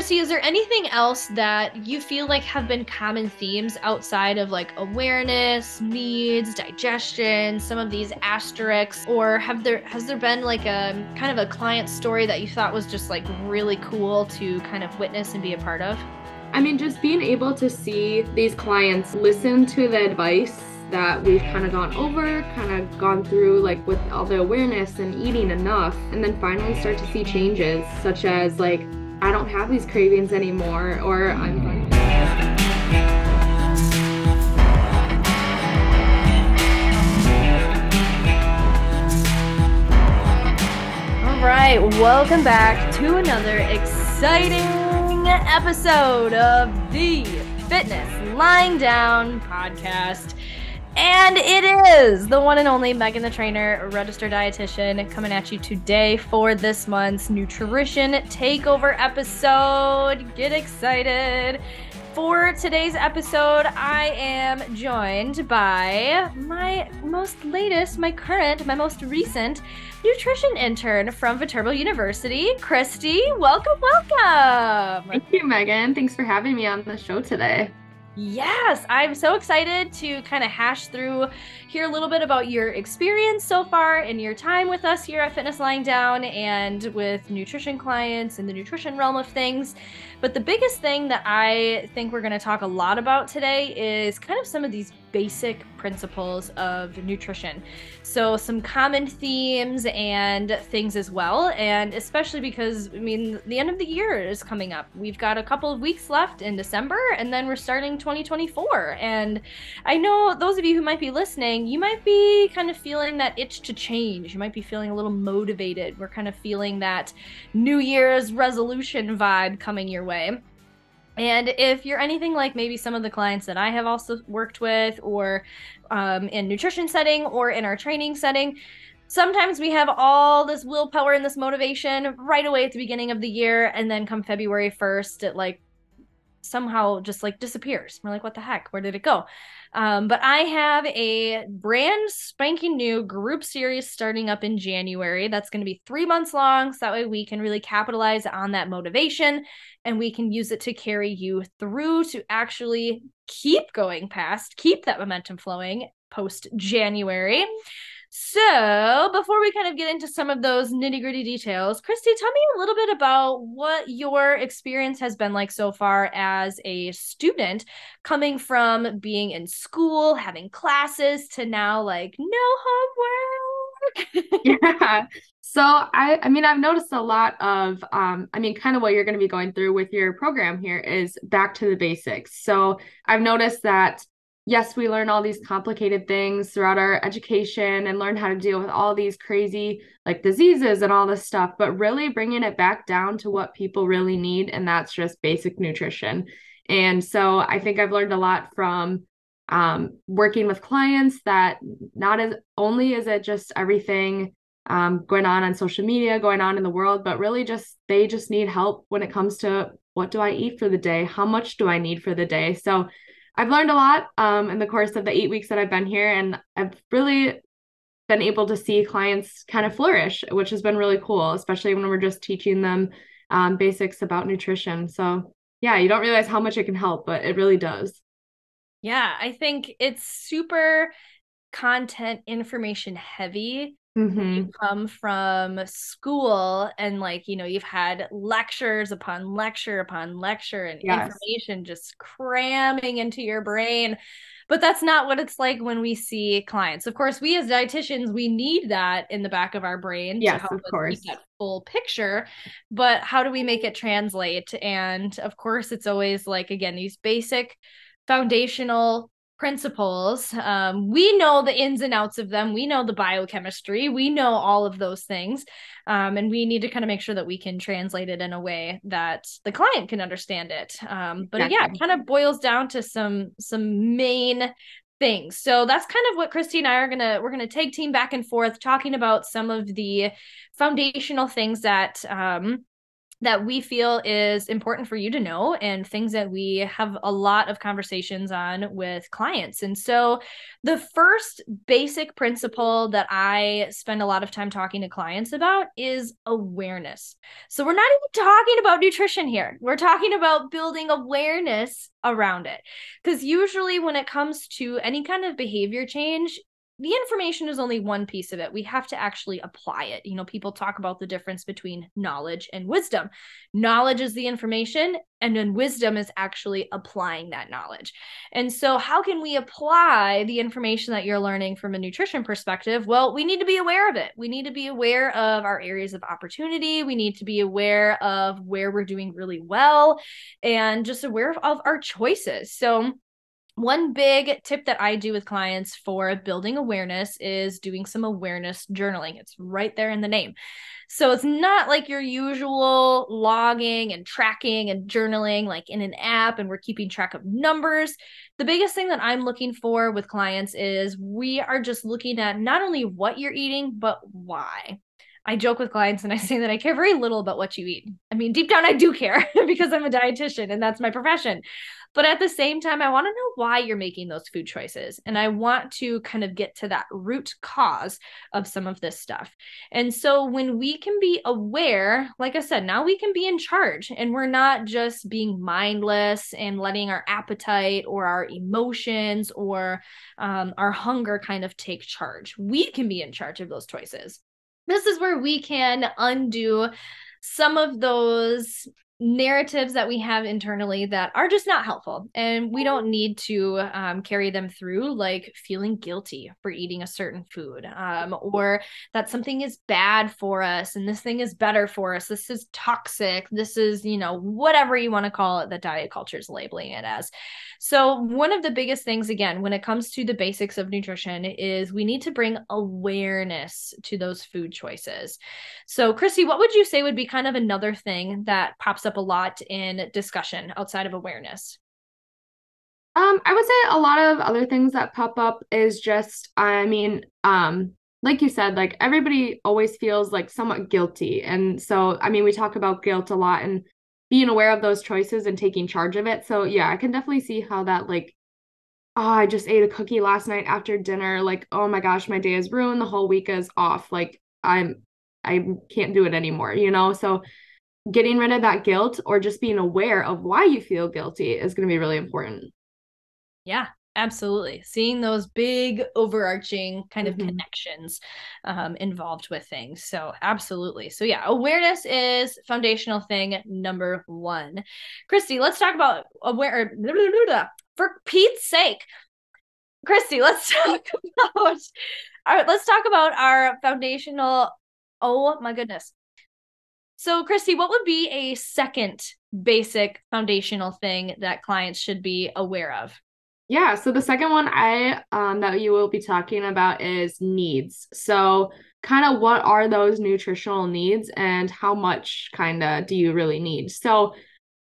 Christie, is there anything else that you feel like have been common themes outside of like awareness, needs, digestion, some of these asterisks, or have there has there been like a kind of a client story that you thought was just like really cool to kind of witness and be a part of? I mean, just being able to see these clients listen to the advice that we've kind of gone over, kind of gone through like with all the awareness and eating enough, and then finally start to see changes, such as like I don't have these cravings anymore, or I'm mm-hmm. fine. All right, welcome back to another exciting episode of the Fitness Lying Down podcast. And it is the one and only Megan the Trainer, registered dietitian, coming at you today for this month's nutrition takeover episode. Get excited. For today's episode, I am joined by my most latest, my current, my most recent nutrition intern from Viterbo University, Christie. Welcome, welcome. Thank you, Megan. Thanks for having me on the show today. Yes, I'm so excited to kind of hash through, hear a little bit about your experience so far and your time with us here at Fitness Lying Down and with nutrition clients in the nutrition realm of things. But the biggest thing that I think we're going to talk a lot about today is kind of some of these basic principles of nutrition. So, some common themes and things as well. And especially because, I mean, the end of the year is coming up. We've got a couple of weeks left in December, and then we're starting 2024. And I know those of you who might be listening, you might be kind of feeling that itch to change. You might be feeling a little motivated. We're kind of feeling that New Year's resolution vibe coming your way. And if you're anything like maybe some of the clients that I have also worked with, or um, in nutrition setting, or in our training setting, sometimes we have all this willpower and this motivation right away at the beginning of the year, and then come February 1st, it like somehow just like disappears. We're like, what the heck? Where did it go? Um, but I have a brand spanking new group series starting up in January. That's going to be three months long. So that way we can really capitalize on that motivation and we can use it to carry you through to actually keep going past, keep that momentum flowing post January. So, before we kind of get into some of those nitty gritty details, Christie, tell me a little bit about what your experience has been like so far as a student, coming from being in school, having classes, to now like no homework. yeah. So I I mean I've noticed a lot of um I mean kind of what you're going to be going through with your program here is back to the basics. So I've noticed that yes, we learn all these complicated things throughout our education and learn how to deal with all these crazy like diseases and all this stuff, but really bringing it back down to what people really need, and that's just basic nutrition. And so I think I've learned a lot from um, working with clients that not as only is it just everything um, going on on social media, going on in the world, but really just they just need help when it comes to what do I eat for the day? How much do I need for the day? So I've learned a lot um, in the course of the eight weeks that I've been here, and I've really been able to see clients kind of flourish, which has been really cool, especially when we're just teaching them um, basics about nutrition. So, yeah, you don't realize how much it can help, but it really does. Yeah, I think it's super content information heavy Mm-hmm. You come from school and like you know you've had lectures upon lecture upon lecture and yes. information just cramming into your brain but that's not what it's like when we see clients of course we as dietitians we need that in the back of our brain yes of course that full picture but how do we make it translate and of course it's always like again these basic foundational principles. Um, we know the ins and outs of them. We know the biochemistry. We know all of those things. Um, and we need to kind of make sure that we can translate it in a way that the client can understand it. Um, but exactly. yeah, it kind of boils down to some some main things. So that's kind of what Christie and I are gonna we're gonna take team back and forth talking about some of the foundational things that um that we feel is important for you to know and things that we have a lot of conversations on with clients. And so, the first basic principle that I spend a lot of time talking to clients about is awareness. So, we're not even talking about nutrition here, we're talking about building awareness around it. Because usually, when it comes to any kind of behavior change, the information is only one piece of it. We have to actually apply it. You know, people talk about the difference between knowledge and wisdom. Knowledge is the information, and then wisdom is actually applying that knowledge. And so, how can we apply the information that you're learning from a nutrition perspective? Well, we need to be aware of it. We need to be aware of our areas of opportunity. We need to be aware of where we're doing really well and just aware of our choices. So, one big tip that I do with clients for building awareness is doing some awareness journaling. It's right there in the name. So it's not like your usual logging and tracking and journaling like in an app and we're keeping track of numbers. The biggest thing that I'm looking for with clients is we are just looking at not only what you're eating, but why. I joke with clients and I say that I care very little about what you eat. I mean, deep down, I do care because I'm a dietitian and that's my profession. But at the same time, I want to know why you're making those food choices. And I want to kind of get to that root cause of some of this stuff. And so when we can be aware, like I said, now we can be in charge and we're not just being mindless and letting our appetite or our emotions or um, our hunger kind of take charge. We can be in charge of those choices. This is where we can undo some of those narratives that we have internally that are just not helpful and we don't need to um, carry them through like feeling guilty for eating a certain food um, or that something is bad for us and this thing is better for us this is toxic this is you know whatever you want to call it that diet culture is labeling it as. So one of the biggest things again when it comes to the basics of nutrition is we need to bring awareness to those food choices. So christie what would you say would be kind of another thing that pops up up a lot in discussion outside of awareness? Um, I would say a lot of other things that pop up is just, I mean, um, like you said, like everybody always feels like somewhat guilty. And so, I mean, we talk about guilt a lot and being aware of those choices and taking charge of it. So, yeah, I can definitely see how that, like, oh, I just ate a cookie last night after dinner. Like, oh my gosh, my day is ruined. The whole week is off. Like, I'm, I can't do it anymore, you know? So, getting rid of that guilt or just being aware of why you feel guilty is going to be really important. Yeah, absolutely. Seeing those big overarching kind of mm-hmm. connections um, involved with things. So, absolutely. So, yeah, awareness is foundational thing number one. Christie, let's talk about aware. For Pete's sake, Christie, let's talk about. All right, let's talk about our foundational. Oh my goodness. So, Christie, what would be a second basic foundational thing that clients should be aware of? Yeah, so the second one I um, that you will be talking about is needs. So, kind of what are those nutritional needs and how much kind of do you really need? So,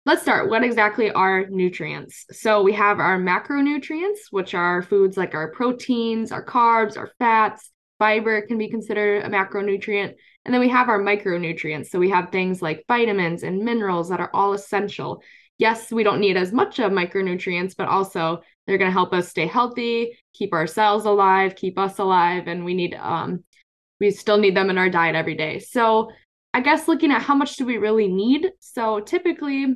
let's start. What exactly are nutrients? So, we have our macronutrients, which are foods like our proteins, our carbs, our fats, fiber can be considered a macronutrient. And then we have our micronutrients. So we have things like vitamins and minerals that are all essential. Yes, we don't need as much of micronutrients, but also they're going to help us stay healthy, keep our cells alive, keep us alive, and we need um we still need them in our diet every day. So I guess looking at how much do we really need? So typically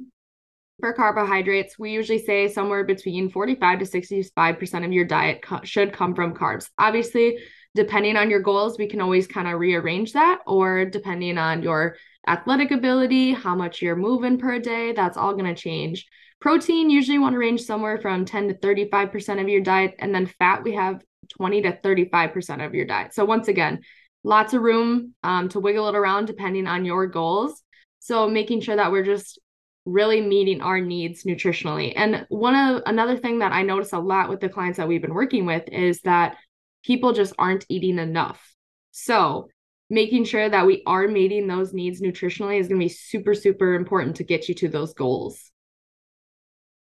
for carbohydrates, we usually say somewhere between 45 to 65% of your diet co- should come from carbs. Obviously, depending on your goals, we can always kind of rearrange that, or depending on your athletic ability, how much you're moving per day, that's all going to change. Protein usually want to range somewhere from 10 to 35% of your diet, and then fat, we have 20 to 35% of your diet. So, once again, lots of room um, to wiggle it around depending on your goals. So, making sure that we're just really meeting our needs nutritionally. And one of another thing that I notice a lot with the clients that we've been working with is that people just aren't eating enough. So, making sure that we are meeting those needs nutritionally is going to be super, super important to get you to those goals.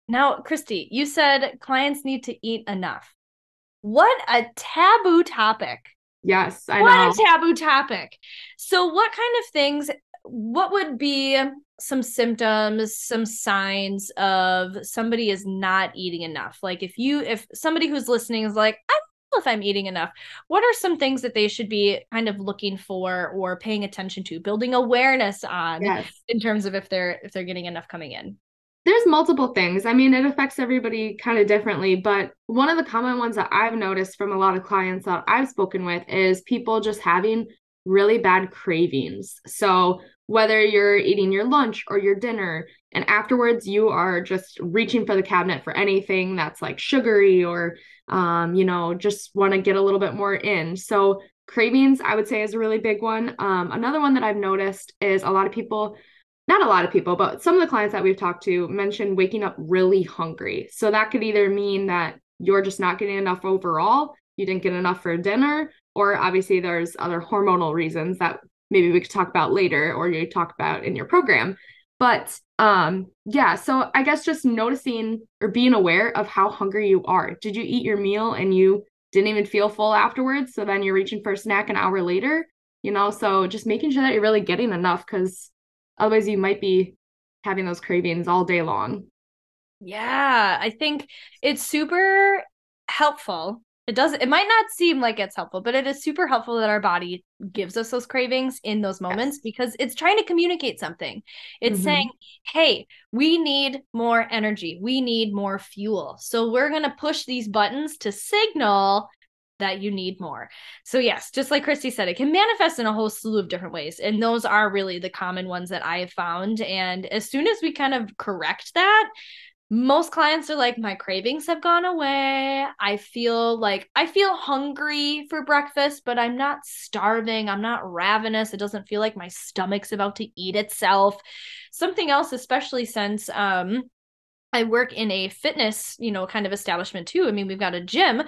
Now, Christie, you said clients need to eat enough. What a taboo topic. Yes, I what know. What a taboo topic. So, what kind of things what would be some symptoms, some signs of somebody is not eating enough? Like if you if somebody who's listening is like, I don't know if I'm eating enough, what are some things that they should be kind of looking for or paying attention to, building awareness on Yes. in terms of if they're if they're getting enough coming in? There's multiple things. I mean, it affects everybody kind of differently, but one of the common ones that I've noticed from a lot of clients that I've spoken with is people just having really bad cravings. So, whether you're eating your lunch or your dinner, and afterwards you are just reaching for the cabinet for anything that's like sugary or, um, you know, just want to get a little bit more in. So, cravings, I would say, is a really big one. Um, another one that I've noticed is a lot of people not a lot of people, but some of the clients that we've talked to mentioned waking up really hungry. So that could either mean that you're just not getting enough overall, you didn't get enough for dinner, or obviously there's other hormonal reasons that maybe we could talk about later or you talk about in your program. But um yeah, so I guess just noticing or being aware of how hungry you are. Did you eat your meal and you didn't even feel full afterwards? So then you're reaching for a snack an hour later, you know? So just making sure that you're really getting enough because Otherwise, you might be having those cravings all day long. Yeah, I think it's super helpful. It does it might not seem like it's helpful, but it is super helpful that our body gives us those cravings in those moments Yes. because it's trying to communicate something. It's Mhm. saying, "Hey, we need more energy. We need more fuel." So we're going to push these buttons to signal that you need more. So yes, just like Christie said, it can manifest in a whole slew of different ways. And those are really the common ones that I have found. And as soon as we kind of correct that, most clients are like, my cravings have gone away. I feel like I feel hungry for breakfast, but I'm not starving. I'm not ravenous. It doesn't feel like my stomach's about to eat itself. Something else, especially since um I work in a fitness, you know, kind of establishment too. I mean, we've got a gym,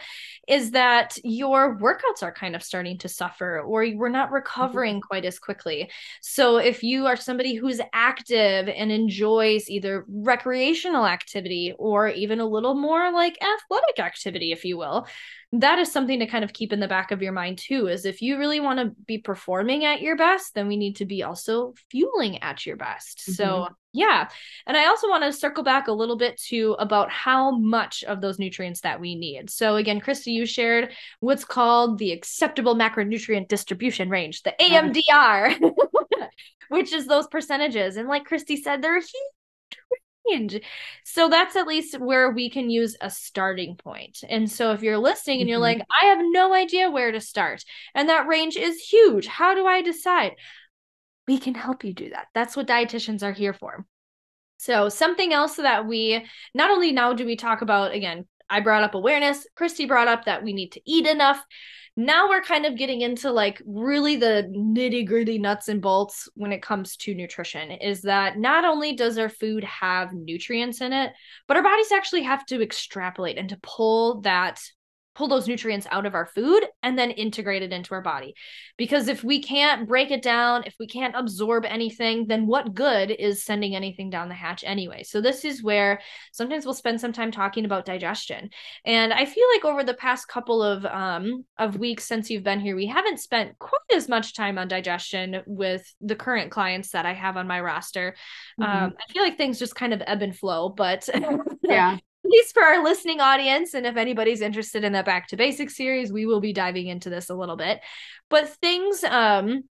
is that your workouts are kind of starting to suffer or we're not mm-hmm. recovering quite as quickly. So, if you are somebody who's active and enjoys either recreational activity or even a little more like athletic activity, if you will, that is something to kind of keep in the back of your mind too is if you really want to be performing at your best then we need to be also fueling at your best. Mm-hmm. so yeah. And i also want to circle back a little bit to about how much of those nutrients that we need. So again christie you shared what's called the acceptable macronutrient distribution range the amdr which is those percentages. And like christie said they're range. So that's at least where we can use a starting point. And so if you're listening and you're mm-hmm. like, I have no idea where to start, and that range is huge, how do I decide? We can help you do that. That's what dietitians are here for. So, something else that we not only now do we talk about, again, I brought up awareness, Christie brought up that we need to eat enough now we're kind of getting into like really the nitty gritty nuts and bolts when it comes to nutrition is that not only does our food have nutrients in it, but our bodies actually have to extrapolate and to pull that pull those nutrients out of our food and then integrate it into our body. Because if we can't break it down, if we can't absorb anything, then what good is sending anything down the hatch anyway? So this is where sometimes we'll spend some time talking about digestion. And I feel like over the past couple of um of weeks since you've been here, we haven't spent quite as much time on digestion with the current clients that I have on my roster. Mm-hmm. Um I feel like things just kind of ebb and flow, but yeah least for our listening audience, and if anybody's interested in that Back to Basics series, we will be diving into this a little bit. But things, um,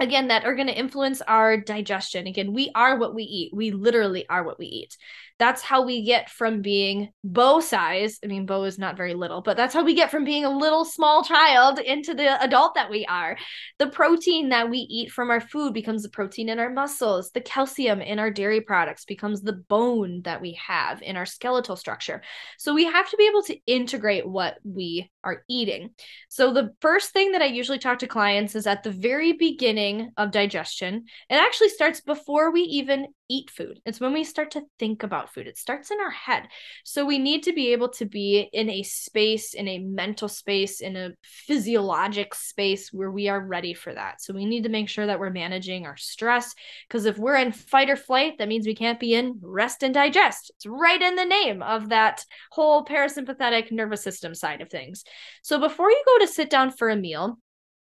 again, that are going to influence our digestion. Again, we are what we eat. We literally are what we eat. That's how we get from being Bo size. I mean, Bo is not very little, but that's how we get from being a little small child into the adult that we are. The protein that we eat from our food becomes the protein in our muscles. The calcium in our dairy products becomes the bone that we have in our skeletal structure. So we have to be able to integrate what we are eating. So the first thing that I usually talk to clients is at the very beginning of digestion. It actually starts before we even eat food. It's when we start to think about food. It starts in our head. So we need to be able to be in a space, in a mental space, in a physiologic space where we are ready for that. So we need to make sure that we're managing our stress because if we're in fight or flight, that means we can't be in rest and digest. It's right in the name of that whole parasympathetic nervous system side of things. So before you go to sit down for a meal,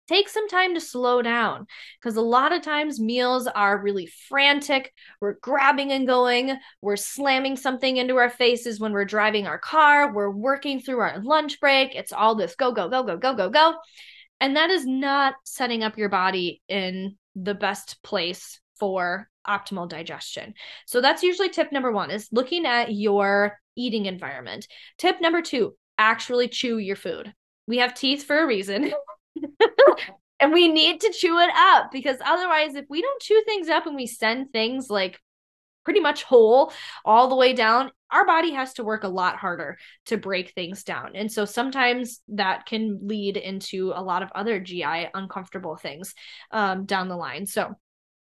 take some time to slow down because a lot of times meals are really frantic. We're grabbing and going, we're slamming something into our faces when we're driving our car, we're working through our lunch break. It's all this go, go, go, go, go, go, go. And that is not setting up your body in the best place for optimal digestion. So that's usually tip number 1 is looking at your eating environment. Tip number 2, actually chew your food. We have teeth for a reason. and we need to chew it up because otherwise if we don't chew things up and we send things like pretty much whole all the way down our body has to work a lot harder to break things down and so sometimes that can lead into a lot of other gi uncomfortable things um, down the line so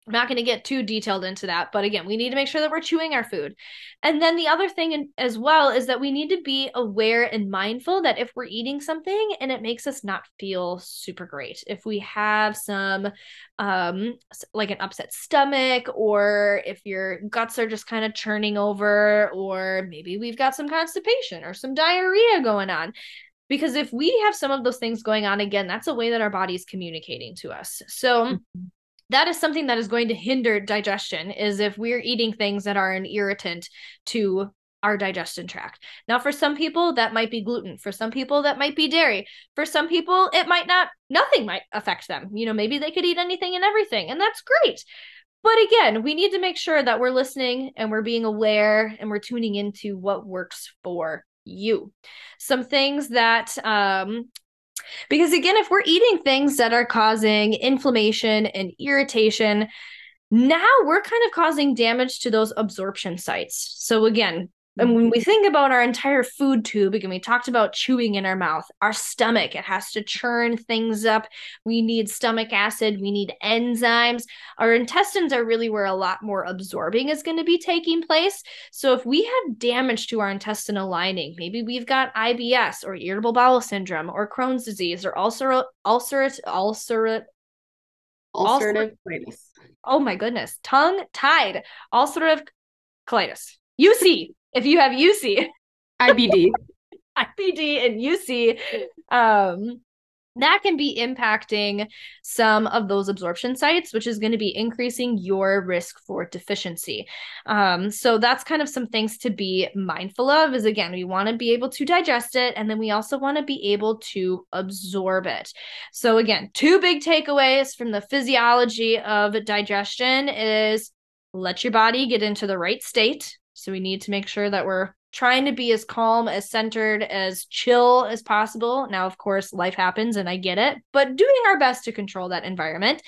I'm not going to get too detailed into that, but again, we need to make sure that we're chewing our food. And then the other thing as well is that we need to be aware and mindful that if we're eating something and it makes us not feel super great, if we have some um like an upset stomach or if your guts are just kind of churning over or maybe we've got some constipation or some diarrhea going on, because if we have some of those things going on again that's a way that our body is communicating to us. So mm-hmm that is something that is going to hinder digestion is if we're eating things that are an irritant to our digestion tract. Now for some people that might be gluten, for some people that might be dairy, for some people it might not nothing might affect them. You know, maybe they could eat anything and everything and that's great. But again, we need to make sure that we're listening and we're being aware and we're tuning into what works for you. Some things that um, because again, if we're eating things that are causing inflammation and irritation, now we're kind of causing damage to those absorption sites. So again, and when we mm-hmm. think about our entire food tube, again, we talked about chewing in our mouth, our stomach, it has to churn things up. We need stomach acid, we need enzymes. Our intestines are really where a lot more absorbing is going to be taking place. So if we have damage to our intestinal lining, maybe we've got IBS or irritable bowel syndrome or Crohn's disease or ulcer, ulcerate, ulcerate, ulcerative colitis. Oh my goodness, tongue tied, ulcerative colitis. UC, if you have UC, IBD, IBD and UC, um, that can be impacting some of those absorption sites, which is going to be increasing your risk for deficiency. Um, so that's kind of some things to be mindful of. Is again, we want to be able to digest it, and then we also want to be able to absorb it. So again, two big takeaways from the physiology of digestion is let your body get into the right state so we need to make sure that we're trying to be as calm, as centered, as chill as possible. Now, of course, life happens and I get it, but doing our best to control that environment.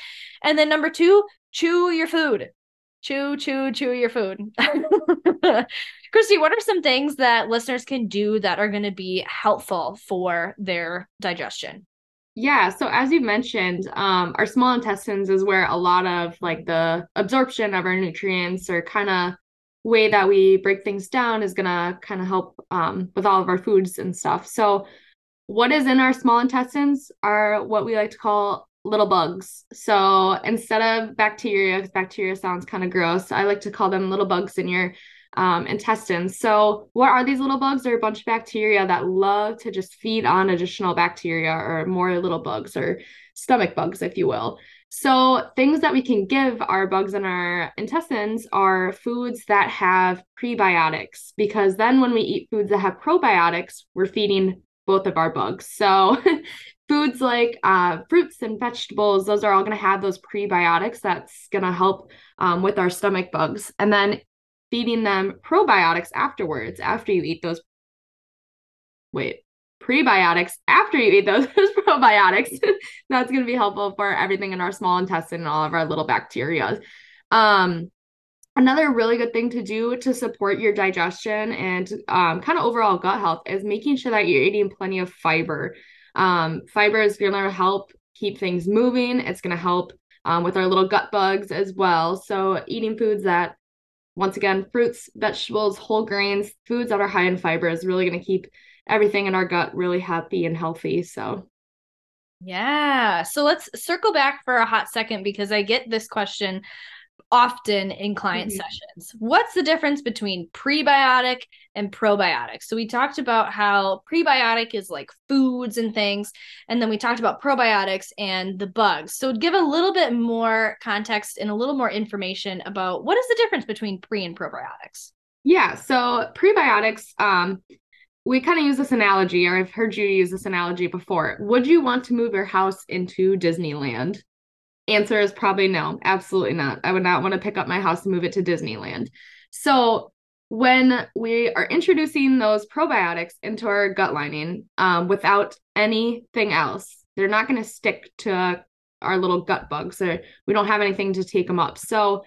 And then number two, chew your food. Chew, chew, chew your food. Christie, what are some things that listeners can do that are going to be helpful for their digestion? Yeah, so as you mentioned, um, our small intestines is where a lot of like the absorption of our nutrients are kind of way that we break things down is going to kind of help um, with all of our foods and stuff. So, what is in our small intestines are what we like to call little bugs. So, instead of bacteria, because bacteria sounds kind of gross, I like to call them little bugs in your um, intestines. So, what are these little bugs? They're a bunch of bacteria that love to just feed on additional bacteria or more little bugs or stomach bugs, if you will. So, things that we can give our bugs in our intestines are foods that have prebiotics, because then when we eat foods that have probiotics, we're feeding both of our bugs. So, foods like uh, fruits and vegetables, those are all going to have those prebiotics that's going to help um, with our stomach bugs. And then feeding them probiotics afterwards, after you eat those. Wait, prebiotics after you eat those, probiotics. That's going to be helpful for everything in our small intestine and all of our little bacteria. Um, another really good thing to do to support your digestion and um, kind of overall gut health is making sure that you're eating plenty of fiber. Um, fiber is going to help keep things moving. It's going to help um, with our little gut bugs as well. So, eating foods that, once again, fruits, vegetables, whole grains, foods that are high in fiber is really going to keep everything in our gut really happy and healthy. So, yeah. So let's circle back for a hot second because I get this question often in client mm-hmm. sessions. What's the difference between prebiotic and probiotic? So we talked about how prebiotic is like foods and things, and then we talked about probiotics and the bugs. So give a little bit more context and a little more information about what is the difference between pre and probiotics. Yeah, so prebiotics um we kind of use this analogy, or I've heard you use this analogy before. Would you want to move your house into Disneyland? Answer is probably no, absolutely not. I would not want to pick up my house and move it to Disneyland. So, when we are introducing those probiotics into our gut lining um, without anything else, they're not going to stick to our little gut bugs, or we don't have anything to take them up. So,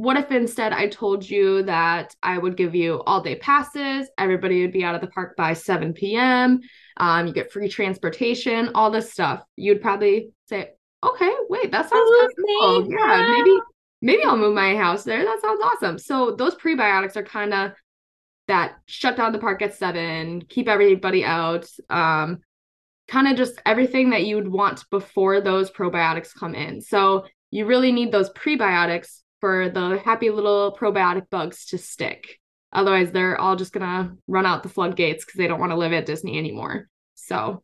what if instead I told you that I would give you all day passes? Everybody would be out of the park by 7 p.m. Um, you get free transportation, all this stuff. You'd probably say, okay, wait, that sounds kind of cool. Yeah, maybe maybe I'll move my house there. That sounds awesome. So those prebiotics are kind of that shut down the park at seven, keep everybody out. Um, kind of just everything that you would want before those probiotics come in. So you really need those prebiotics for the happy little probiotic bugs to stick. Otherwise, they're all just gonna run out the floodgates because they don't want to live at Disney anymore. So,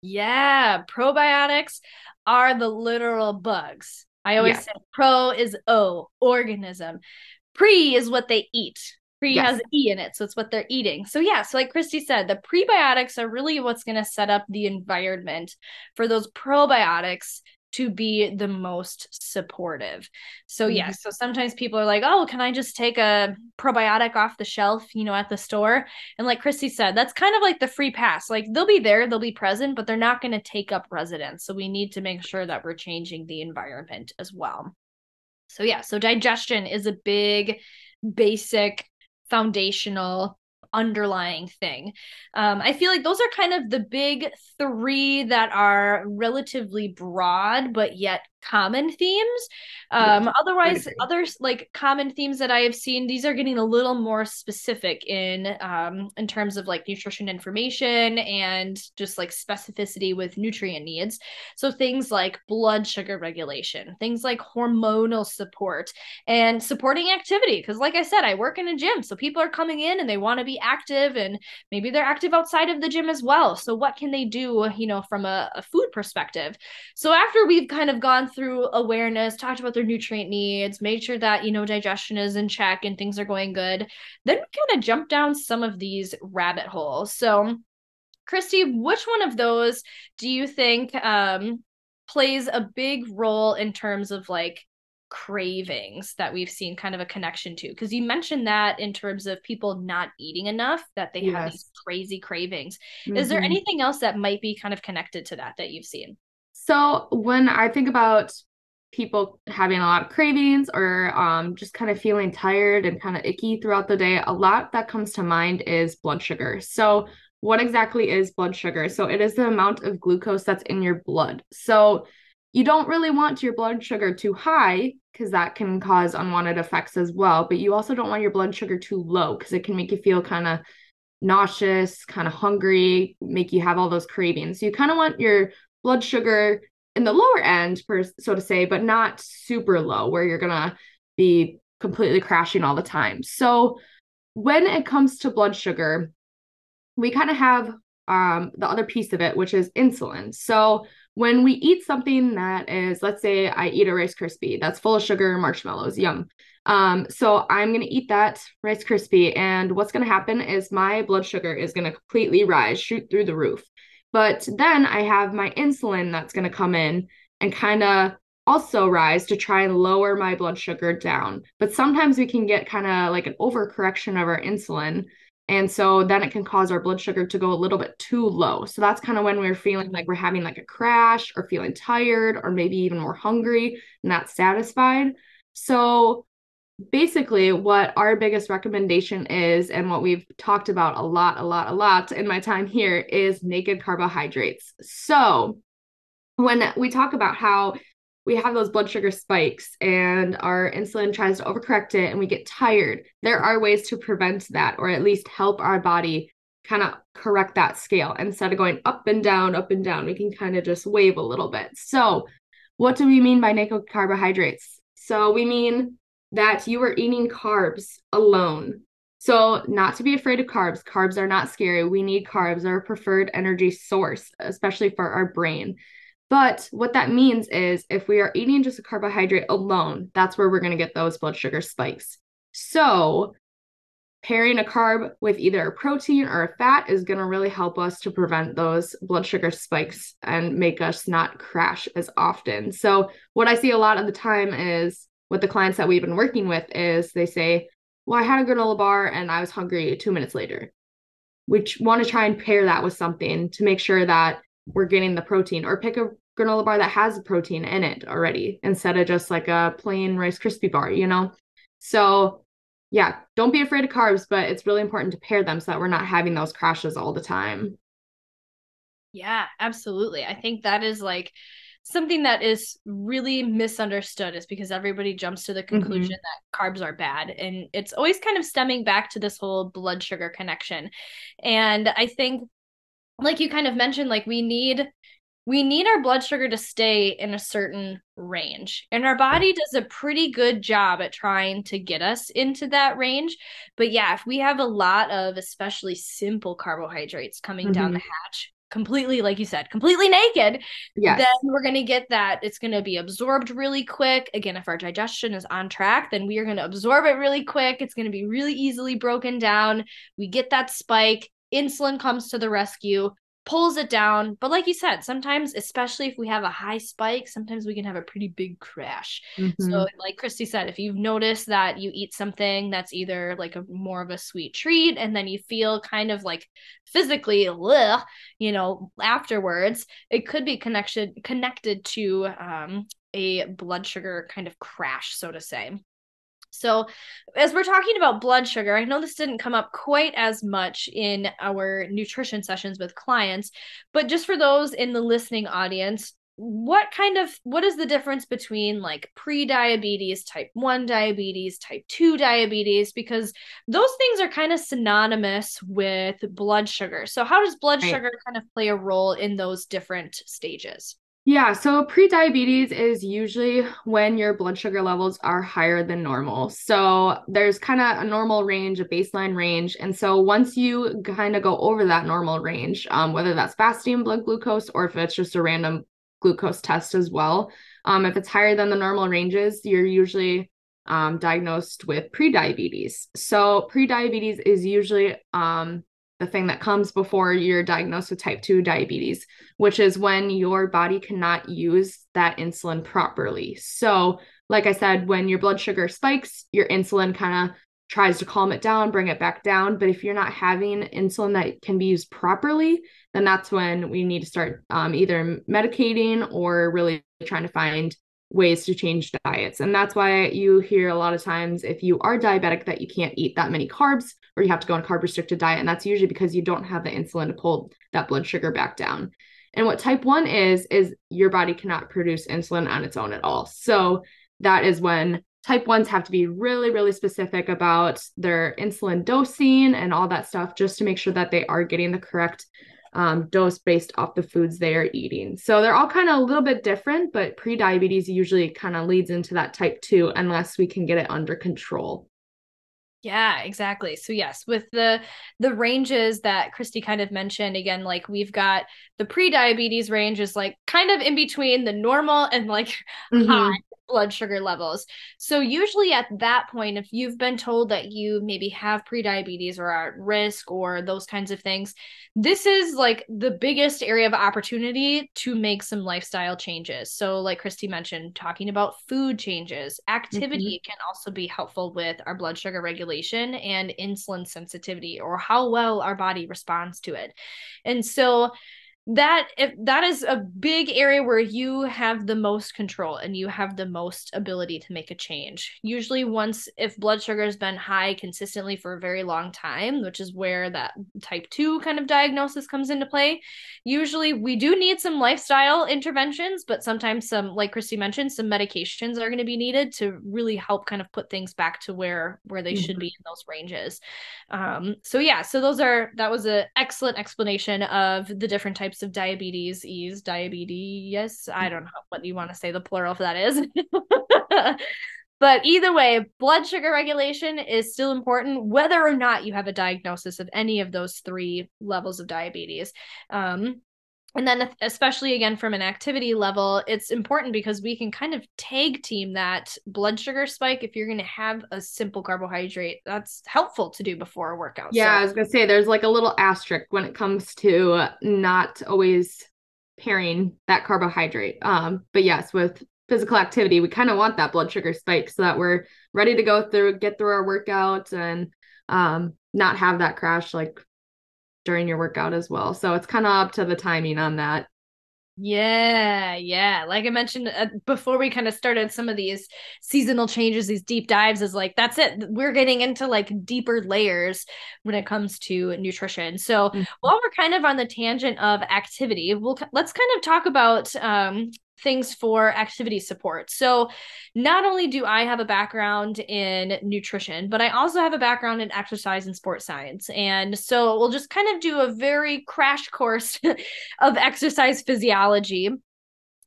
yeah, probiotics are the literal bugs. I always yeah. say pro is O, organism. Pre is what they eat. Pre yes. has E in it, so it's what they're eating. So, yeah, so like Christie said, the prebiotics are really what's going to set up the environment for those probiotics to be the most supportive. So mm-hmm. yeah, so sometimes people are like, "Oh, can I just take a probiotic off the shelf, you know, at the store?" And like Christie said, that's kind of like the free pass. Like they'll be there, they'll be present, but they're not going to take up residence. So we need to make sure that we're changing the environment as well. So yeah, so digestion is a big basic foundational underlying thing. Um, I feel like those are kind of the big three that are relatively broad, but yet common themes. Um, yeah, otherwise, others like common themes that I have seen, these are getting a little more specific in um, in terms of like nutrition information and just like specificity with nutrient needs. So things like blood sugar regulation, things like hormonal support, and supporting activity. Because like I said, I work in a gym, so people are coming in and they want to be active, and maybe they're active outside of the gym as well. So what can they do, you know, from a, a food perspective? So after we've kind of gone through awareness, talked about their nutrient needs, made sure that, you know, digestion is in check and things are going good. Then we kind of jump down some of these rabbit holes. So, Christie, which one of those do you think um, plays a big role in terms of like cravings that we've seen kind of a connection to because you mentioned that in terms of people not eating enough that they yes. have these crazy cravings mm-hmm. is there mm-hmm. anything else that might be kind of connected to that that you've seen so when i think about people having a lot of cravings or um, just kind of feeling tired and kind of icky throughout the day, a lot that comes to mind is blood sugar. So, what exactly is blood sugar? So, it is the amount of glucose that's in your blood. So, you don't really want your blood sugar too high because that can cause unwanted effects as well. But you also don't want your blood sugar too low because it can make you feel kind of nauseous, kind of hungry, make you have all those cravings. So, you kind of want your blood sugar in the lower end, per, so to say, but not super low where you're gonna be completely crashing all the time. So when it comes to blood sugar, we kind of have um, the other piece of it, which is insulin. So when we eat something that is, let's say I eat a Rice Krispie that's full of sugar and marshmallows, yum. Um, so I'm gonna eat that Rice Krispie, and what's gonna happen is my blood sugar is gonna completely rise, shoot through the roof. But then I have my insulin that's going to come in and kind of also rise to try and lower my blood sugar down. But sometimes we can get kind of like an overcorrection of our insulin. And so then it can cause our blood sugar to go a little bit too low. So that's kind of when we're feeling like we're having like a crash or feeling tired or maybe even more hungry, not satisfied. So basically what our biggest recommendation is and what we've talked about a lot a lot a lot in my time here is naked carbohydrates. So when we talk about how we have those blood sugar spikes and our insulin tries to overcorrect it and we get tired there are ways to prevent that or at least help our body kind of correct that scale. Instead of going up and down up and down we can kind of just wave a little bit. So what do we mean by naked carbohydrates? So we mean that you are eating carbs alone. So, not to be afraid of carbs. Carbs are not scary. We need carbs, our preferred energy source, especially for our brain. But what that means is if we are eating just a carbohydrate alone, that's where we're going to get those blood sugar spikes. So, pairing a carb with either a protein or a fat is going to really help us to prevent those blood sugar spikes and make us not crash as often. So, what I see a lot of the time is with the clients that we've been working with is they say, Well, I had a granola bar and I was hungry two minutes later. We want to try and pair that with something to make sure that we're getting the protein or pick a granola bar that has protein in it already instead of just like a plain Rice Krispie bar you know? So yeah don't be afraid of carbs but it's really important to pair them so that we're not having those crashes all the time. Yeah absolutely. I think that is like something that is really misunderstood is because everybody jumps to the conclusion mm-hmm. that carbs are bad and it's always kind of stemming back to this whole blood sugar connection and i think like you kind of mentioned like we need we need our blood sugar to stay in a certain range and our body does a pretty good job at trying to get us into that range but yeah if we have a lot of especially simple carbohydrates coming mm-hmm. down the mm-hmm. hatch completely like you said completely naked yes. then we're going to get that. It's going to be absorbed really quick. Again if our digestion is on track then we are going to absorb it really quick. It's going to be really easily broken down. We get that spike. Insulin comes to the rescue pulls it down. But like you said sometimes especially if we have a high spike sometimes we can have a pretty big crash. Mm-hmm. so like christie said if you've noticed that you eat something that's either like a more of a sweet treat and then you feel kind of like physically ugh, you know afterwards it could be connection connected to um a blood sugar kind of crash so to say so, as we're talking about blood sugar, I know this didn't come up quite as much in our nutrition sessions with clients, but just for those in the listening audience, what kind of what is the difference between like pre-diabetes type 1 diabetes type 2 diabetes? Because those things are kind of synonymous with blood sugar. So how does blood right. sugar kind of play a role in those different stages yeah, so prediabetes is usually when your blood sugar levels are higher than normal. So there's kind of a normal range, a baseline range. And so once you kind of go over that normal range, um, whether that's fasting blood glucose or if it's just a random glucose test as well, um, if it's higher than the normal ranges, you're usually um, diagnosed with prediabetes. So prediabetes is usually um, the thing that comes before you're diagnosed with type 2 diabetes, which is when your body cannot use that insulin properly. So, like I said, when your blood sugar spikes, your insulin kind of tries to calm it down, bring it back down. But if you're not having insulin that can be used properly, then that's when we need to start um, either medicating or really trying to find ways to change diets. And that's why you hear a lot of times if you are diabetic that you can't eat that many carbs or you have to go on a carb restricted diet. And that's usually because you don't have the insulin to pull that blood sugar back down. And what type 1 is is your body cannot produce insulin on its own at all. So that is when type 1s have to be really really specific about their insulin dosing and all that stuff just to make sure that they are getting the correct um, dose based off the foods they are eating. So they're all kind of a little bit different, but pre-diabetes usually kind of leads into that type 2 unless we can get it under control. Yeah, exactly. So yes, with the the ranges that Christie kind of mentioned again like we've got the pre-diabetes range is like kind of in between the normal and like mm-hmm. high blood sugar levels. So, usually at that point, if you've been told that you maybe have prediabetes or are at risk or those kinds of things, this is like the biggest area of opportunity to make some lifestyle changes. So, like Christie mentioned, talking about food changes, activity mm-hmm. can also be helpful with our blood sugar regulation and insulin sensitivity or how well our body responds to it. And so, that if that is a big area where you have the most control and you have the most ability to make a change usually once if blood sugar has been high consistently for a very long time which is where that type 2 kind of diagnosis comes into play usually we do need some lifestyle interventions but sometimes some like christie mentioned some medications are going to be needed to really help kind of put things back to where where they mm-hmm. should be in those ranges um so yeah so those are that was an excellent explanation of the different types types of diabetes ease diabetes. Yes i don't know what you want to say the plural for that is. But either way, blood sugar regulation is still important, whether or not you have a diagnosis of any of those three levels of diabetes. Um, and then especially again from an activity level it's important because we can kind of tag team that blood sugar spike if you're going to have a simple carbohydrate that's helpful to do before a workout yeah so. i was going to say there's like a little asterisk when it comes to not always pairing that carbohydrate um but yes with physical activity we kind of want that blood sugar spike so that we're ready to go through get through our workout and um not have that crash like during your workout as well. So it's kind of up to the timing on that. Yeah, yeah. Like I mentioned uh, before, we kind of started some of these seasonal changes, these deep dives. Is like that's it. We're getting into like deeper layers when it comes to nutrition. So mm-hmm. while we're kind of on the tangent of activity, we'll let's kind of talk about um, things for activity support. So, not only do I have a background in nutrition, but I also have a background in exercise and sports science. And so, we'll just kind of do a very crash course of exercise physiology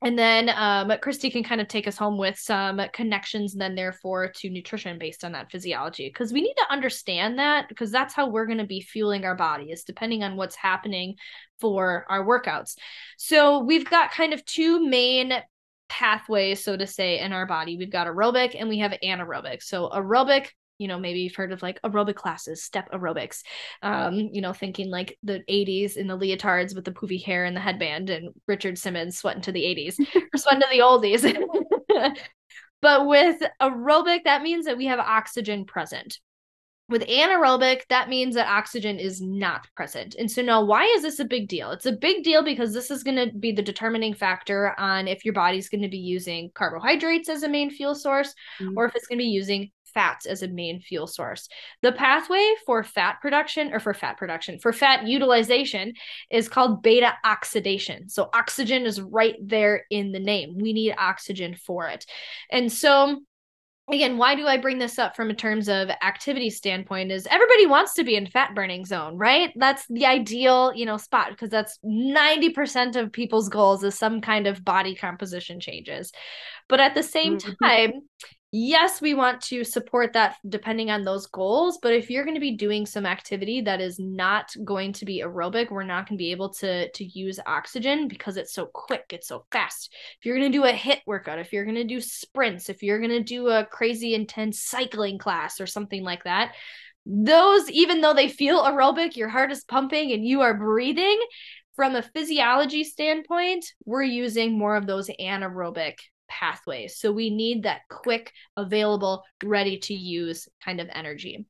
and then um, Christie can kind of take us home with some connections, then therefore to nutrition based on that physiology, because we need to understand that because that's how we're going to be fueling our body is depending on what's happening for our workouts. So we've got kind of two main pathways, so to say, in our body. We've got aerobic and we have anaerobic. So aerobic you know maybe you've heard of like aerobic classes step aerobics um you know thinking like the 80s in the leotards with the poofy hair and the headband and richard simmons sweating to the 80s or sweating to the oldies but with aerobic that means that we have oxygen present with anaerobic, that means that oxygen is not present. And so now why is this a big deal? It's a big deal because this is going to be the determining factor on if your body's going to be using carbohydrates as a main fuel source mm-hmm. or if it's going to be using fats as a main fuel source. The pathway for fat production or for fat production, for fat utilization is called beta oxidation. So oxygen is right there in the name. We need oxygen for it. And so again why do i bring this up from a terms of activity standpoint is everybody wants to be in fat burning zone right that's the ideal you know spot because that's 90% of people's goals is some kind of body composition changes but at the same mm-hmm. time yes, we want to support that depending on those goals. But if you're going to be doing some activity that is not going to be aerobic, we're not going to be able to to use oxygen because it's so quick, it's so fast. If you're going to do a HIIT workout, if you're going to do sprints, if you're going to do a crazy intense cycling class or something like that, those even though they feel aerobic, your heart is pumping and you are breathing, from a physiology standpoint, we're using more of those anaerobic pathways. So we need that quick, available, ready to use kind of energy.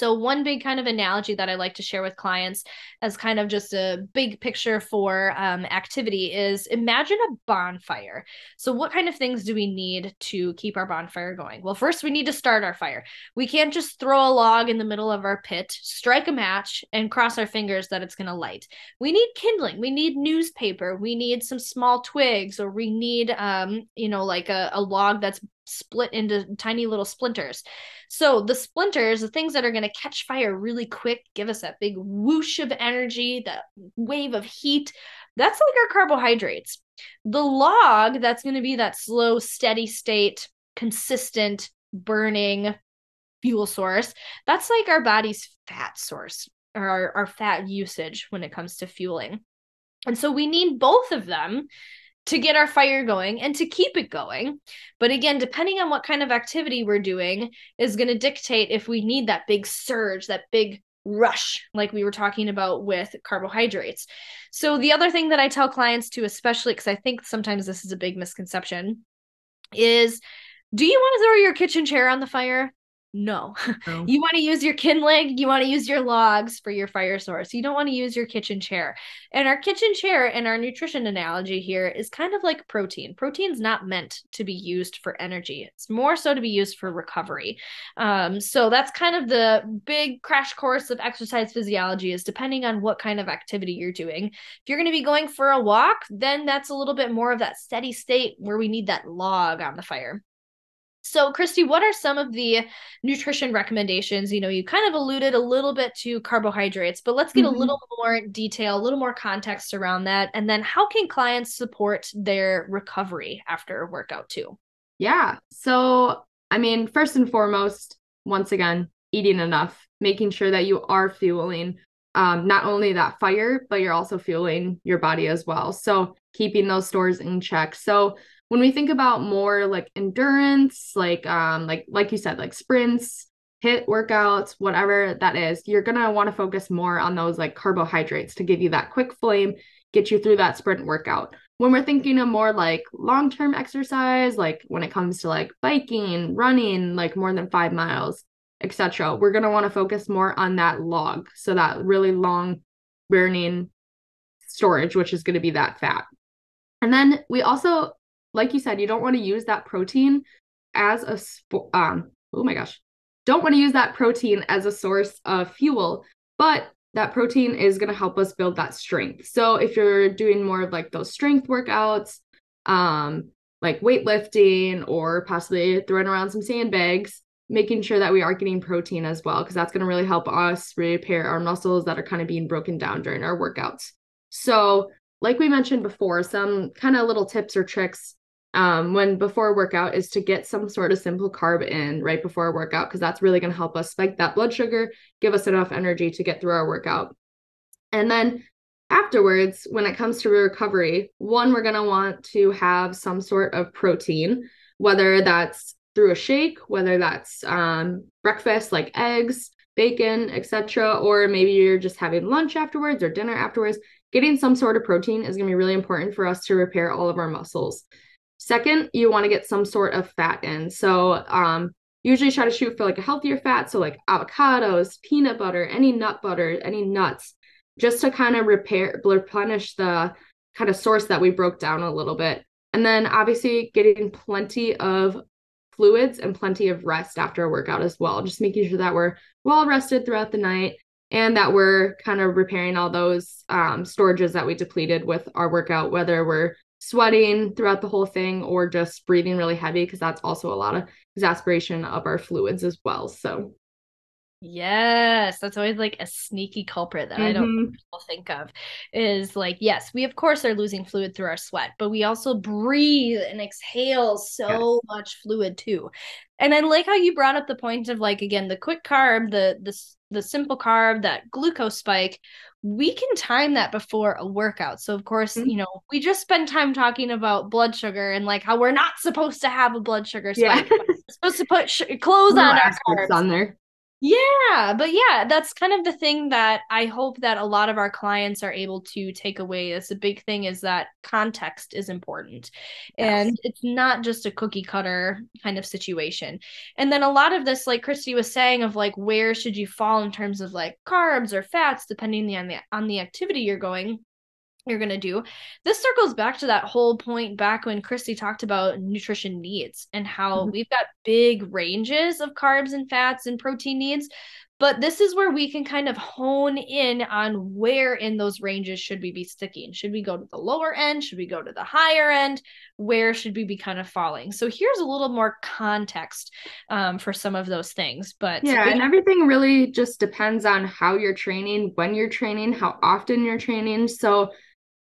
So, one big kind of analogy that I like to share with clients as kind of just a big picture for um, activity is imagine a bonfire. So, what kind of things do we need to keep our bonfire going? Well, first, we need to start our fire. We can't just throw a log in the middle of our pit, strike a match, and cross our fingers that it's going to light. We need kindling. We need newspaper. We need some small twigs, or we need, um, you know, like a, a log that's split into tiny little splinters. So the splinters, the things that are going to catch fire really quick, give us that big whoosh of energy, that wave of heat. That's like our carbohydrates. The log, that's going to be that slow, steady state, consistent burning fuel source. That's like our body's fat source or our, our fat usage when it comes to fueling. And so we need both of them to get our fire going and to keep it going. But again, depending on what kind of activity we're doing, is going to dictate if we need that big surge, that big rush, like we were talking about with carbohydrates. So, the other thing that I tell clients to, especially because I think sometimes this is a big misconception, is do you want to throw your kitchen chair on the fire? No. no. you want to use your kindling, you want to use your logs for your fire source. You don't want to use your kitchen chair. And our kitchen chair in our nutrition analogy here is kind of like protein. Protein's not meant to be used for energy. It's more so to be used for recovery. Um, so that's kind of the big crash course of exercise physiology is depending on what kind of activity you're doing. If you're going to be going for a walk, then that's a little bit more of that steady state where we need that log on the fire. So, Christie, what are some of the nutrition recommendations? You know, you kind of alluded a little bit to carbohydrates, but let's get mm-hmm. a little more detail, a little more context around that. And then, how can clients support their recovery after a workout, too? Yeah. So, I mean, first and foremost, once again, eating enough, making sure that you are fueling um, not only that fire, but you're also fueling your body as well. So keeping those stores in check. So when we think about more like endurance, like um, like like you said, like sprints, HIIT workouts, whatever that is, you're gonna want to focus more on those like carbohydrates to give you that quick flame, get you through that sprint workout. When we're thinking of more like long-term exercise, like when it comes to like biking, running, like more than five miles, etc. We're going to want to focus more on that log. So that really long burning storage, which is going to be that fat. And then we also, like you said, you don't want to use that protein as a, sp- um, oh my gosh, don't want to use that protein as a source of fuel, but that protein is going to help us build that strength. So if you're doing more of like those strength workouts, um, like weightlifting or possibly throwing around some sandbags, making sure that we are getting protein as well, because that's going to really help us repair our muscles that are kind of being broken down during our workouts. So, like we mentioned before, some kind of little tips or tricks um, when before a workout is to get some sort of simple carb in right before a workout, because that's really going to help us spike that blood sugar, give us enough energy to get through our workout. And then afterwards, when it comes to recovery, one, we're going to want to have some sort of protein, whether that's through a shake, whether that's um, breakfast like eggs, bacon, etc., or maybe you're just having lunch afterwards or dinner afterwards. Getting some sort of protein is going to be really important for us to repair all of our muscles. Second, you want to get some sort of fat in. So, um, usually try to shoot for like a healthier fat. So, like avocados, peanut butter, any nut butter, any nuts, just to kind of repair, replenish the kind of source that we broke down a little bit. And then obviously getting plenty of fluids and plenty of rest after a workout as well. Just making sure that we're well rested throughout the night and that we're kind of repairing all those um, storages that we depleted with our workout, whether we're sweating throughout the whole thing or just breathing really heavy, because that's also a lot of exasperation of our fluids as well. So Yes, that's always like a sneaky culprit that mm-hmm. I don't mm-hmm. think of. Is like, yes, we of course are losing fluid through our sweat, but we also breathe and exhale so yes. much fluid too. And I like how you brought up the point of like again the quick carb, the the the simple carb, that glucose spike. We can time that before a workout. So of course, mm-hmm. you know, we just spend time talking about blood sugar and like how we're not supposed to have a blood sugar spike. Yeah. we're supposed to put sh- clothes on our carbs. on there. Yeah, but yeah, that's kind of the thing that I hope that a lot of our clients are able to take away. It's a big thing is that context is important. Yes. And it's not just a cookie cutter kind of situation. And then a lot of this like Christie was saying of like where should you fall in terms of like carbs or fats depending on the on the activity you're going you're going to do. This circles back to that whole point back when Christie talked about nutrition needs and how mm-hmm. we've got big ranges of carbs and fats and protein needs. But this is where we can kind of hone in on where in those ranges should we be sticking. Should we go to the lower end? Should we go to the higher end? Where should we be kind of falling? So here's a little more context um, for some of those things. But yeah, and everything really just depends on how you're training, when you're training, how often you're training. So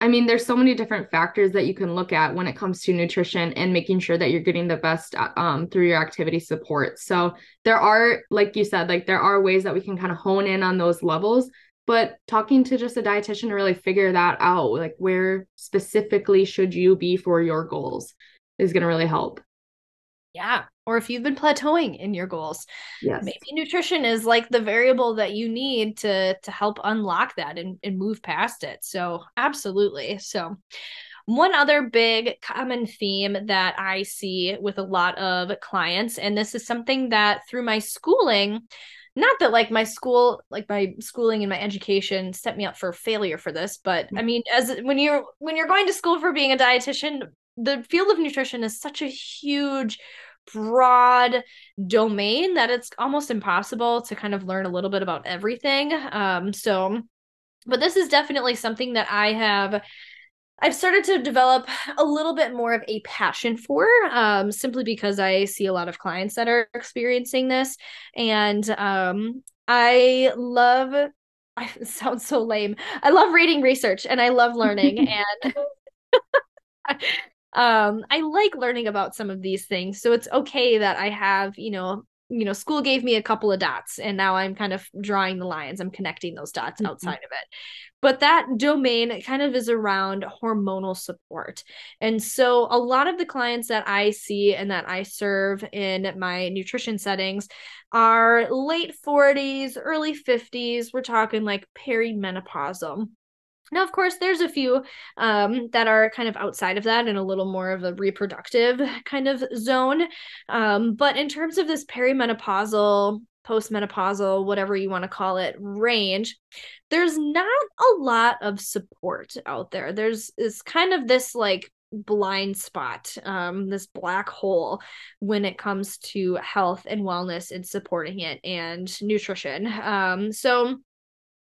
I mean, there's so many different factors that you can look at when it comes to nutrition and making sure that you're getting the best uh, um, through your activity support. So there are, like you said, like there are ways that we can kind of hone in on those levels. But talking to just a dietitian to really figure that out, like where specifically should you be for your goals, is going to really help. Yeah. Or if you've been plateauing in your goals. Yes. Maybe nutrition is like the variable that you need to to help unlock that and, and move past it. So absolutely. So one other big common theme that I see with a lot of clients, and this is something that through my schooling, not that like my school like my schooling and my education set me up for failure for this but mm. i mean as when you're when you're going to school for being a dietitian the field of nutrition is such a huge broad domain that it's almost impossible to kind of learn a little bit about everything. Um, so, but this is definitely something that I have. I've started to develop a little bit more of a passion for, um, simply because I see a lot of clients that are experiencing this, and um, I love. I sound so lame. I love reading research and I love learning and um, I like learning about some of these things. So it's okay that I have, you know, you know, school gave me a couple of dots and now I'm kind of drawing the lines. I'm connecting those dots mm-hmm. outside of it. But that domain kind of is around hormonal support. And so a lot of the clients that I see and that I serve in my nutrition settings are late 40s, early 50s. We're talking like perimenopausal. Now, of course, there's a few um, that are kind of outside of that and a little more of a reproductive kind of zone. Um, but in terms of this perimenopausal, postmenopausal, whatever you want to call it, range, there's not a lot of support out there. There's is kind of this like blind spot, um, this black hole when it comes to health and wellness and supporting it and nutrition. Um, so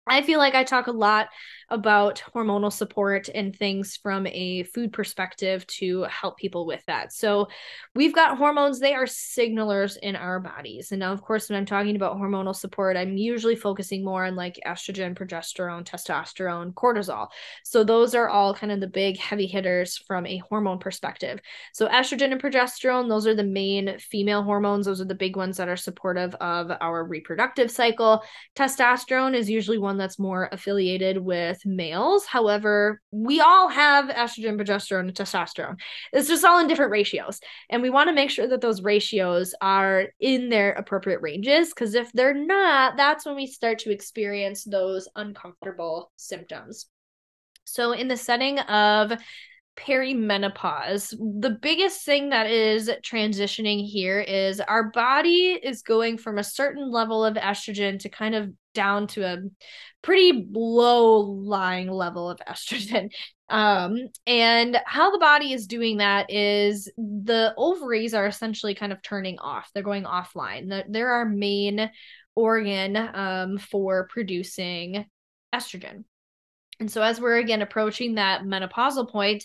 I feel like I talk a lot about hormonal support and things from a food perspective to help people with that. So, we've got hormones, they are signalers in our bodies. And now, of course, when I'm talking about hormonal support, I'm usually focusing more on like estrogen, progesterone, testosterone, cortisol. So, those are all kind of the big heavy hitters from a hormone perspective. So, estrogen and progesterone, those are the main female hormones, those are the big ones that are supportive of our reproductive cycle. Testosterone is usually one that's more affiliated with with males. However, we all have estrogen, progesterone, and testosterone. It's just all in different ratios. And we want to make sure that those ratios are in their appropriate ranges because if they're not, that's when we start to experience those uncomfortable symptoms. So, in the setting of perimenopause, the biggest thing that is transitioning here is our body is going from a certain level of estrogen to kind of down to a pretty low lying level of estrogen. Um, and how the body is doing that is the ovaries are essentially kind of turning off. They're going offline. They're our main organ um, for producing estrogen. And so as we're again approaching that menopausal point,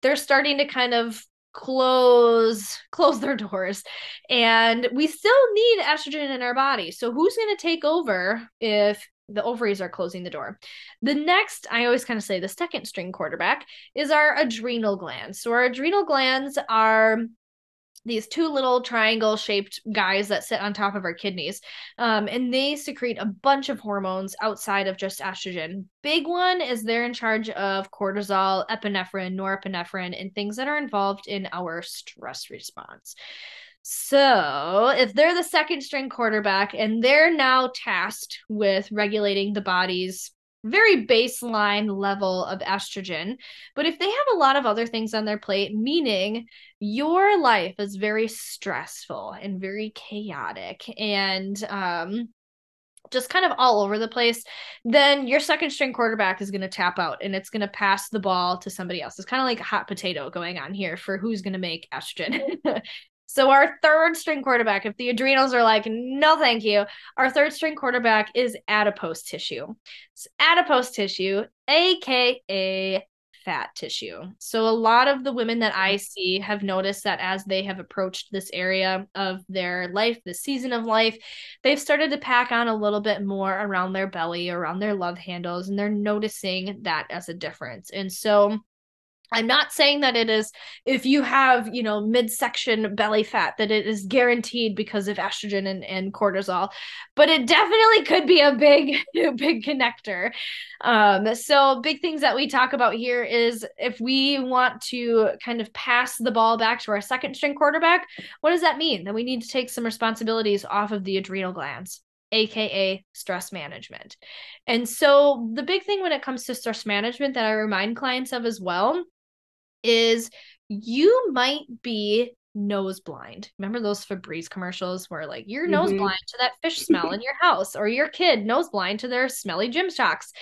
they're starting to kind of close close their doors. And we still need estrogen in our body. So who's going to take over if the ovaries are closing the door? The next i always kind of say the second string quarterback is our adrenal glands. So our adrenal glands are these two little triangle shaped guys that sit on top of our kidneys. Um, and they secrete a bunch of hormones outside of just estrogen. Big one is they're in charge of cortisol, epinephrine, norepinephrine, and things that are involved in our stress response. So, if they're the second string quarterback and they're now tasked with regulating the body's very baseline level of estrogen. But if they have a lot of other things on their plate, meaning your life is very stressful and very chaotic and um, just kind of all over the place, then your second string quarterback is going to tap out and it's going to pass the ball to somebody else. It's kind of like a hot potato going on here for who's going to make estrogen. So our third string quarterback, if the adrenals are like, no, thank you, our third string quarterback is adipose tissue. It's adipose tissue, aka fat tissue. So a lot of the women that I mm-hmm. see have noticed that as they have approached this area of their life, this season of life, they've started to pack on a little bit more around their belly, around their love handles, and they're noticing that as a difference. And so I'm not saying that it is if you have, you know, midsection belly fat that it is guaranteed because of estrogen and, and cortisol, but it definitely could be a big, big connector. Um, so big things that we talk about here is if we want to kind of pass the ball back to our second string quarterback, what does that mean? That we need to take some responsibilities off of the adrenal glands aka stress management. And so the big thing when it comes to stress management that I remind clients of as well is you might be nose blind. Remember those Febreze commercials where like you're mm-hmm. nose blind to that fish smell in your house or your kid nose blind to their smelly gym socks.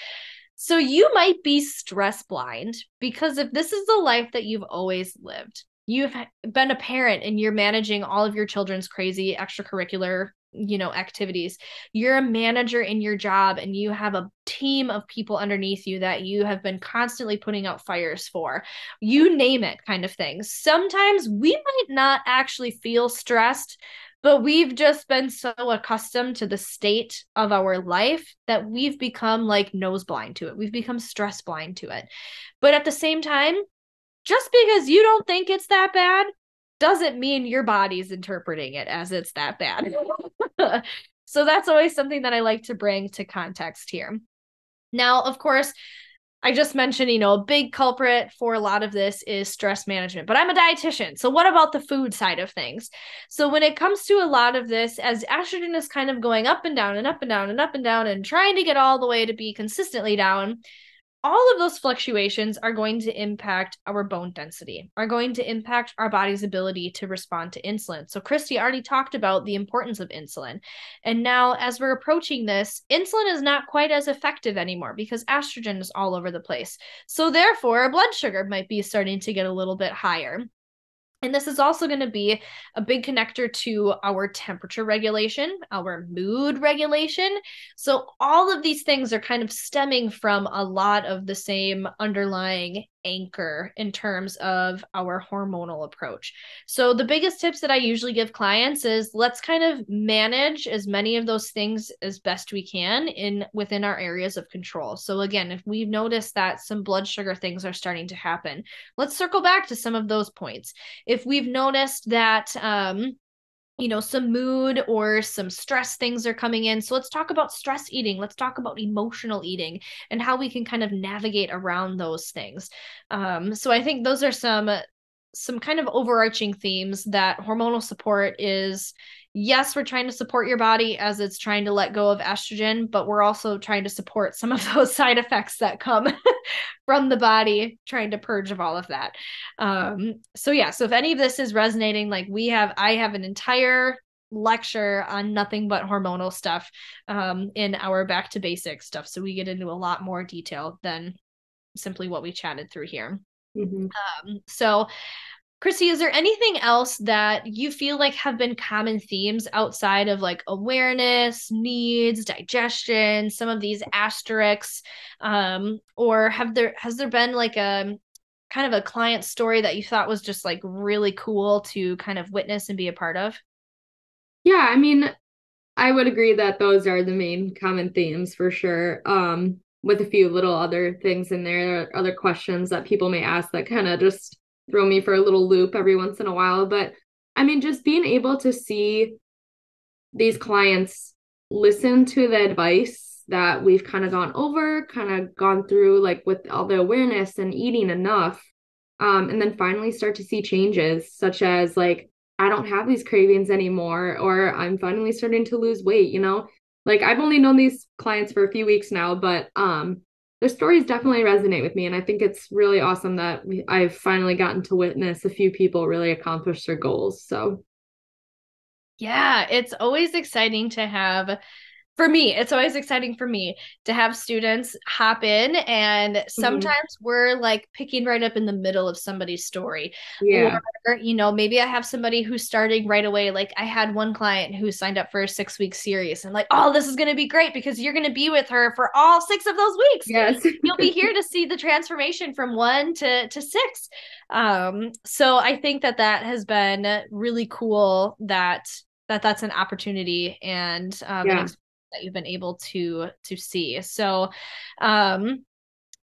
So you might be stress blind because if this is the life that you've always lived, you've been a parent and you're managing all of your children's crazy extracurricular you know activities. You're a manager in your job and you have a team of people underneath you that you have been constantly putting out fires for. You name it kind of thing. Sometimes we might not actually feel stressed but we've just been so accustomed to the state of our life that we've become like nose blind to it. We've become stress blind to it. But at the same time just because you don't think it's that bad doesn't mean your body's interpreting it as it's that bad. so that's always something that I like to bring to context here. Now, of course, I just mentioned, you know, a big culprit for a lot of this is stress management, but I'm a dietitian. So, what about the food side of things? So, when it comes to a lot of this, as estrogen is kind of going up and down and up and down and up and down and trying to get all the way to be consistently down, all of those fluctuations are going to impact our bone density, are going to impact our body's ability to respond to insulin. So, Christie already talked about the importance of insulin. And now, as we're approaching this, insulin is not quite as effective anymore because estrogen is all over the place. So, therefore, our blood sugar might be starting to get a little bit higher. And this is also going to be a big connector to our temperature regulation, our mood regulation. So, all of these things are kind of stemming from a lot of the same underlying anchor in terms of our hormonal approach. So the biggest tips that I usually give clients is let's kind of manage as many of those things as best we can in within our areas of control. So again, if we've noticed that some blood sugar things are starting to happen, let's circle back to some of those points. If we've noticed that um you know, some mood or some stress things are coming in. So let's talk about stress eating. Let's talk about emotional eating and how we can kind of navigate around those things. Um, so I think those are some some kind of overarching themes that hormonal support is yes, we're trying to support your body as it's trying to let go of estrogen, but we're also trying to support some of those side effects that come from the body trying to purge of all of that. Um, so yeah, so if any of this is resonating, like we have, I have an entire lecture on nothing but hormonal stuff um, in our back to basics stuff. So we get into a lot more detail than simply what we chatted through here. Mm-hmm. Um, so Chrissy, is there anything else that you feel like have been common themes outside of like awareness, needs, digestion, some of these asterisks? Um, or have there has there been like a kind of a client story that you thought was just like really cool to kind of witness and be a part of? Yeah, I mean, I would agree that those are the main common themes for sure. Um, with a few little other things in there, other questions that people may ask that kind of just throw me for a little loop every once in a while. But I mean, just being able to see these clients listen to the advice that we've kind of gone over, kind of gone through, like with all the awareness and eating enough. Um, and then finally start to see changes, such as like, I don't have these cravings anymore, or I'm finally starting to lose weight, you know? Like I've only known these clients for a few weeks now, but um their stories definitely resonate with me and i think it's really awesome that we, i've finally gotten to witness a few people really accomplish their goals so. Yeah it's always exciting to have for me it's always exciting for me to have students hop in and mm-hmm. sometimes mm-hmm. we're like picking right up in the middle of somebody's story. Yeah. Or you know maybe i have somebody who's starting right away. Like i had one client who signed up for a six week series and like oh this is going to be great because you're going to be with her for all six of those weeks. Yes. You'll be here to see the transformation from one to to six. Um so i think that that has been really cool that that that's an opportunity and um, yeah that you've been able to to see. So um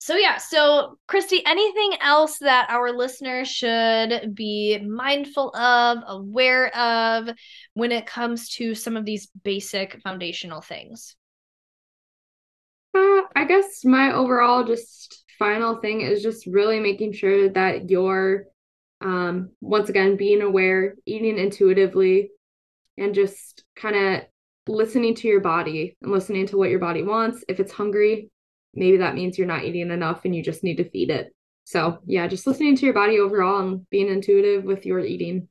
so yeah, so Christie, anything else that our listeners should be mindful of, aware of when it comes to some of these basic foundational things? Uh, I guess my overall just final thing is just really making sure that you're um once again being aware, eating intuitively and just kind of listening to your body and listening to what your body wants. If it's hungry, maybe that means you're not eating enough and you just need to feed it. So, yeah, just listening to your body overall and being intuitive with your eating.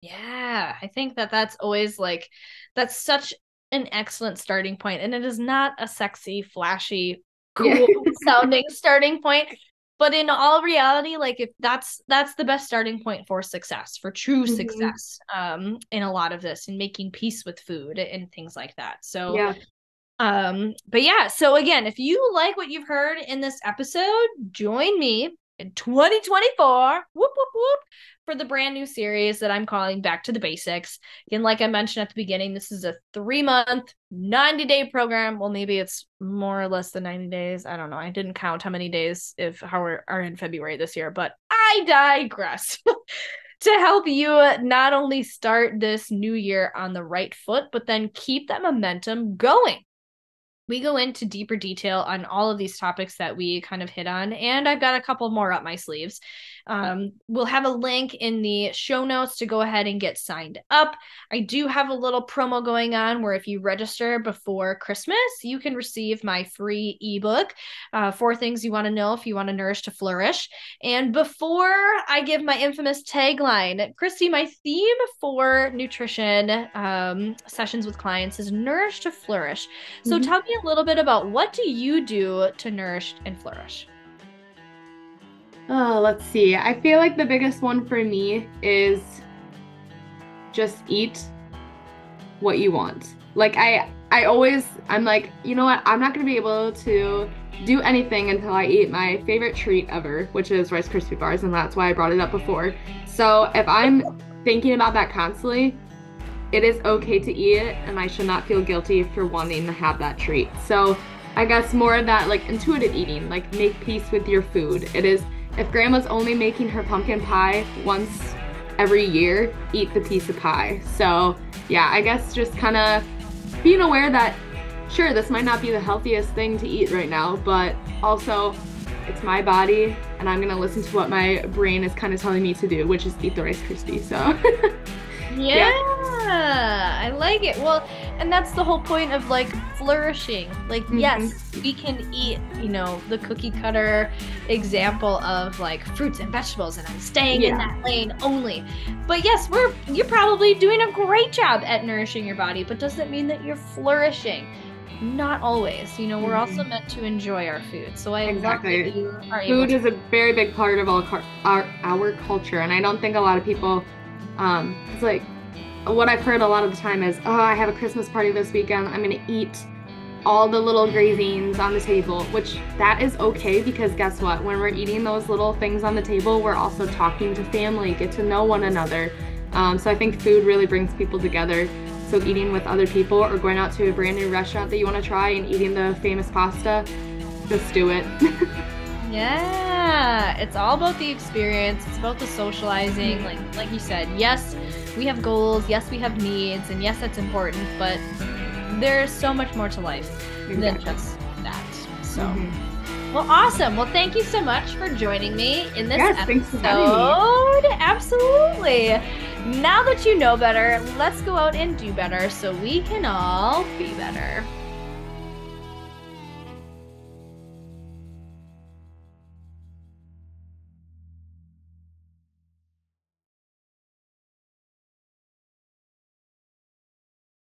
Yeah, I think that that's always like that's such an excellent starting point and it is not a sexy, flashy, cool yeah. sounding starting point but in all reality like if that's that's the best starting point for success for true mm-hmm. success um in a lot of this and making peace with food and things like that. So yeah. um but yeah so again if you like what you've heard in this episode join me in 2024 whoop whoop whoop for the brand new series that I'm calling Back to the Basics. And like I mentioned at the beginning, this is a three month, 90 day program. Well, maybe it's more or less than 90 days. I don't know. I didn't count how many days if how we are in February this year, but I digress. to help you not only start this new year on the right foot, but then keep that momentum going we go into deeper detail on all of these topics that we kind of hit on and i've got a couple more up my sleeves. Um, we'll have a link in the show notes to go ahead and get signed up. I do have a little promo going on where if you register before christmas you can receive my free ebook uh, four things you want to know if you want to nourish to flourish. And before i give my infamous tagline christie my theme for nutrition um, sessions with clients is nourish to flourish. So mm-hmm. tell me a little bit about what do you do to nourish and flourish? Oh, let's see. I feel like the biggest one for me is just eat what you want. Like I I always I'm like, you know what? I'm not going to be able to do anything until I eat my favorite treat ever, which is Rice Krispie bars, and that's why I brought it up before. So, if I'm thinking about that constantly, it is okay to eat it and I should not feel guilty for wanting to have that treat. So I guess more of that like intuitive eating, like make peace with your food. It is if grandma's only making her pumpkin pie once every year, eat the piece of pie. So yeah, I guess just kind of being aware that sure, this might not be the healthiest thing to eat right now, but also it's my body and I'm gonna listen to what my brain is kind of telling me to do, which is eat the Rice Krispie. So yeah. yeah. I like it. Well, and that's the whole point of like flourishing. Like, mm-hmm. yes, we can eat, you know, the cookie cutter example of like fruits and vegetables, and I'm staying yeah. in that lane only. But yes, we're you're probably doing a great job at nourishing your body, but does that mean that you're flourishing? Not always. You know, we're mm-hmm. also meant to enjoy our food. So I exactly. Food is a very big part of all our our culture, and I don't think a lot of people um, it's like what I've heard a lot of the time is, oh, I have a Christmas party this weekend. I'm gonna eat all the little grazings on the table, which that is okay because guess what? When we're eating those little things on the table, we're also talking to family, get to know one another. Um, so I think food really brings people together. So eating with other people or going out to a brand new restaurant that you want to try and eating the famous pasta, just do it. Yeah, it's all about the experience. It's about the socializing. Like like you said, yes, we have goals. Yes, we have needs, and yes, that's important. But there's so much more to life exactly. than just that. So. Mm-hmm. Well, awesome. Well, thank you so much for joining me in this yes, episode. Absolutely. Now that you know better, let's go out and do better so we can all be better.